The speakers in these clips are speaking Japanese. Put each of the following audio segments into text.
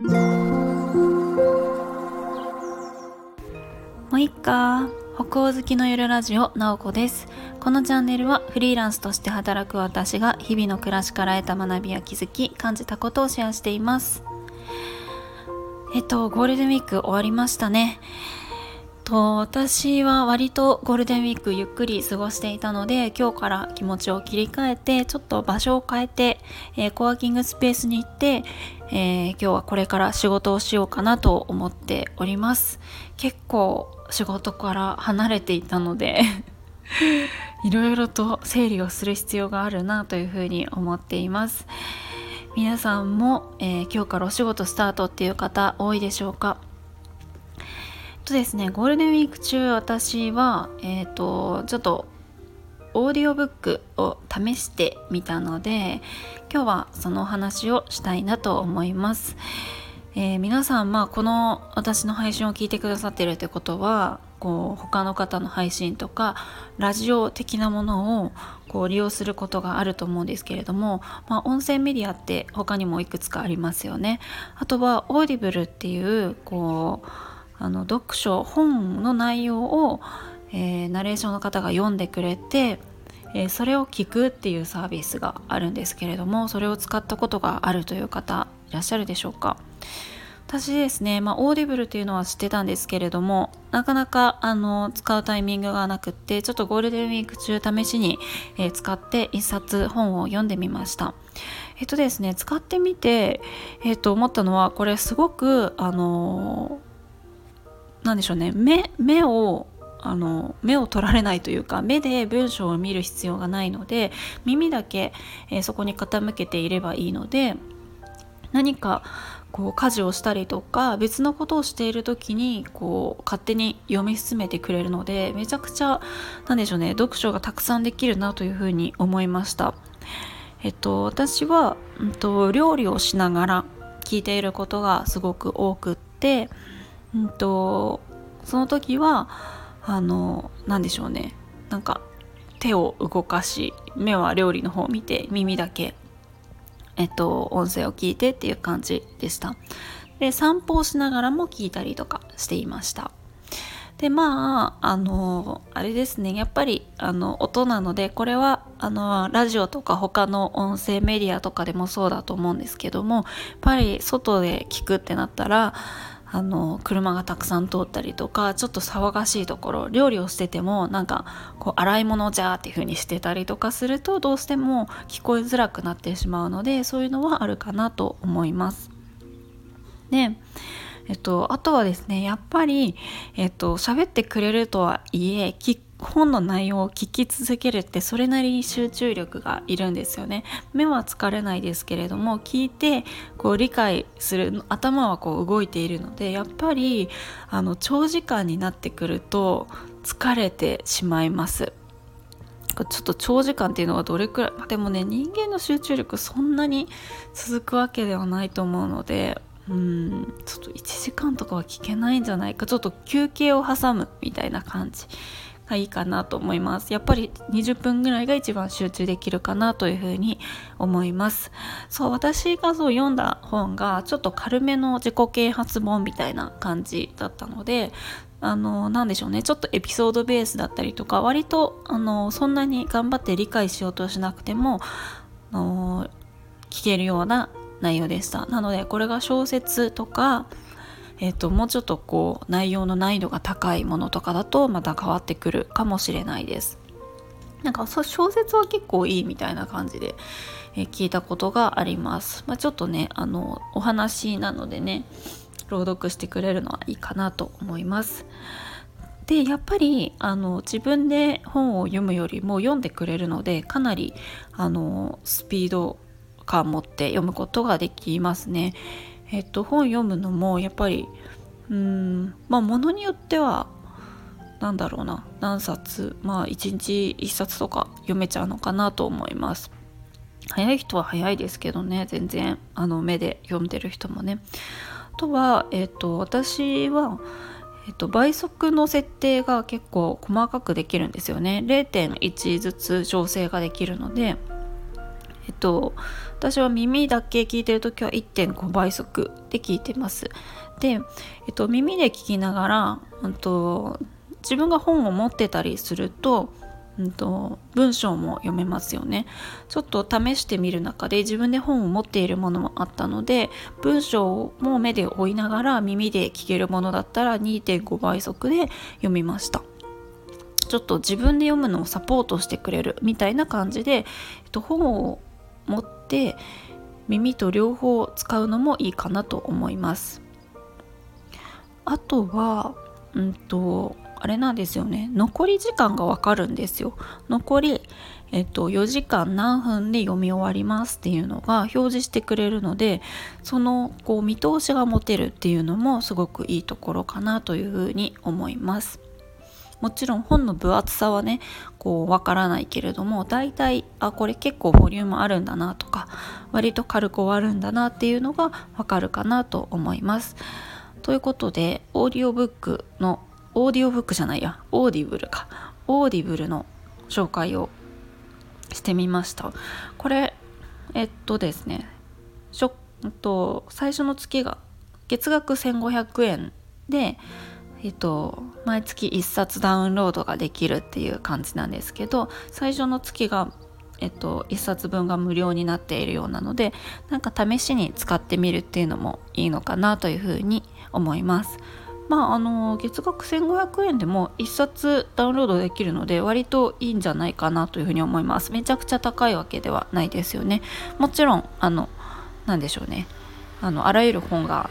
もういっか北欧好きのゆるラジオなおこです。このチャンネルはフリーランスとして働く私が日々の暮らしから得た学びや気づき感じたことをシェアしています。えっとゴールデンウィーク終わりましたね。と私は割とゴールデンウィークゆっくり過ごしていたので今日から気持ちを切り替えてちょっと場所を変えて、えー、コワーキングスペースに行って、えー、今日はこれから仕事をしようかなと思っております。結構仕事から離れていたので いろいろと整理をする必要があるなというふうに思っています。皆さんも、えー、今日からお仕事スタートっていう方多いでしょうか？とですねゴールデンウィーク中私はえっ、ー、とちょっとオーディオブックを試してみたので今日はそのお話をしたいなと思います、えー、皆さんまあこの私の配信を聞いてくださってるってことはこう他の方の配信とかラジオ的なものをこう利用することがあると思うんですけれども、まあ、音声メディアって他にもいくつかありますよね。あとはオーディブルっていうこうあの読書本の内容を、えー、ナレーションの方が読んでくれて、えー、それを聞くっていうサービスがあるんですけれどもそれを使ったことがあるという方いらっしゃるでしょうか。私ですね、まあ、オーディブルっていうのは知ってたんですけれどもなかなかあの使うタイミングがなくってちょっとゴールデンウィーク中試しに、えー、使って一冊本を読んでみました。えっとですね使ってみて、えっと、思ったのはこれすごくあの何でしょうね目目をあの目を取られないというか目で文章を見る必要がないので耳だけ、えー、そこに傾けていればいいので何かこう家事をしたりとか別のことをしている時にこう勝手に読み進めてくれるのでめちゃくちゃなんでしょうね読書がたくさんできるなというふうに思いました。えっと、私は、うんと料理をしながら聞いていることがすごく多くってうんとその時はあの何でしょうね。なんか手を動かし目は料理の方を見て耳だけえっと音声を聞いてっていう感じでした。で散歩をしながらも聞いたりとかしていました。でまああのあれですね。やっぱりあの音なのでこれはあのラジオとか他の音声メディアとかでもそうだと思うんですけどもやっぱり外で聞くってなったらあの車がたくさん通ったりとかちょっと騒がしいところ料理をしててもなんかこう洗い物じゃーっていう風にしてたりとかするとどうしても聞こえづらくなってしまうのでそういうのはあるかなと思います。でえっと、あとはですねやっぱり、えっと、喋ってくれるとはいえ聞本の内容を聞き続けるってそれなりに集中力がいるんですよね。目は疲れないですけれども聞いてこう理解する頭はこう動いているのでやっぱりあの長時間になってくると疲れてしまいます。ちょっと長時間っていうのはどれくらいでもね人間の集中力そんなに続くわけではないと思うのでうんちょっと1時間とかは聞けないんじゃないか。ちょっと休憩を挟むみたいな感じ。がいいかなと思います。やっぱり20分ぐらいが一番集中できるかなというふうに思います。そう私がそう読んだ本がちょっと軽めの自己啓発本みたいな感じだったのであの何でしょうね。ちょっとエピソードベースだったりとか割とあのそんなに頑張って理解しようとしなくてもあの聞けるような内容でした。なのでこれが小説とかえーと、もうちょっとこう内容の難易度が高いものとかだとまた変わってくるかもしれないです。なんか小説は結構いいみたいな感じで、え、聞いたことがあります。まあ、ちょっとねあのお話なのでね朗読してくれるのはいいかなと思います。でやっぱりあの自分で本を読むよりも読んでくれるのでかなりあのスピード感持って読むことができますね。えっと、本読むのもやっぱりうんまあものによっては何だろうな何冊まあ1日1冊とか読めちゃうのかなと思います。早い人は早いですけどね全然あの目で読んでる人もね。あとは、えっと、私は、えっと、倍速の設定が結構細かくできるんですよね。0.1ずつ調整ができるのでえっと私は耳だけ聞いてる時は1.5倍速で聞いてます。で、えっと、耳で聞きながら、うんと、自分が本を持ってたりするとうんと、文章も読めますよね。ちょっと試してみる中で自分で本を持っているものもあったので文章も目で追いながら耳で聞けるものだったら2.5倍速で読みました。ちょっと自分で読むのをサポートしてくれるみたいな感じで、えっと、本を持って耳と両方使うのもいいかなと思います。あとはうんとあれなんですよね。残り時間がわかるんですよ。残り、えっと、4時間何分で読み終わりますっていうのが表示してくれるのでそのこう見通しが持てるっていうのもすごくいいところかなというふうに思います。もちろん本の分厚さはねこうわからないけれども大体あこれ結構ボリュームあるんだなとか割と軽く終わるんだなっていうのがわかるかなと思います。ということでオーディオブックのオーディオブックじゃないやオーディブルか。オーディブルの紹介をしてみました。これえっとですねしょと最初の月が月額1500円でえっと、毎月1冊ダウンロードができるっていう感じなんですけど最初の月が、えっと、1冊分が無料になっているようなのでなんか試しに使ってみるっていうのもいいのかなというふうに思います。まああの月額1500円でも1冊ダウンロードできるので割といいんじゃないかなというふうに思います。めちゃくちゃ高いわけではないですよね。もちろんあの何でしょうね。あのあらゆる本が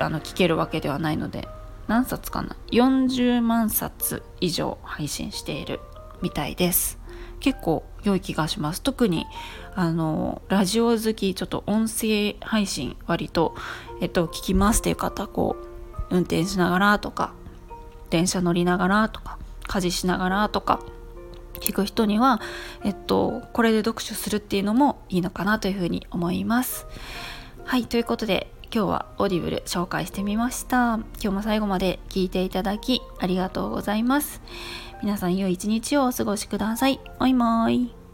あの聞けるわけではないので。何冊かな？40万冊以上配信しているみたいです。結構良い気がします。特にあのラジオ好きちょっと音声配信割と、えっと、聞きますっていう方こう運転しながらとか電車乗りながらとか家事しながらとか聞く人には、えっと、これで読書するっていうのもいいのかなというふうに思います。はいということで今日はオーディブル紹介してみました。今日も最後まで聞いていただきありがとうございます。皆さん良い一日をお過ごしください。バイバイ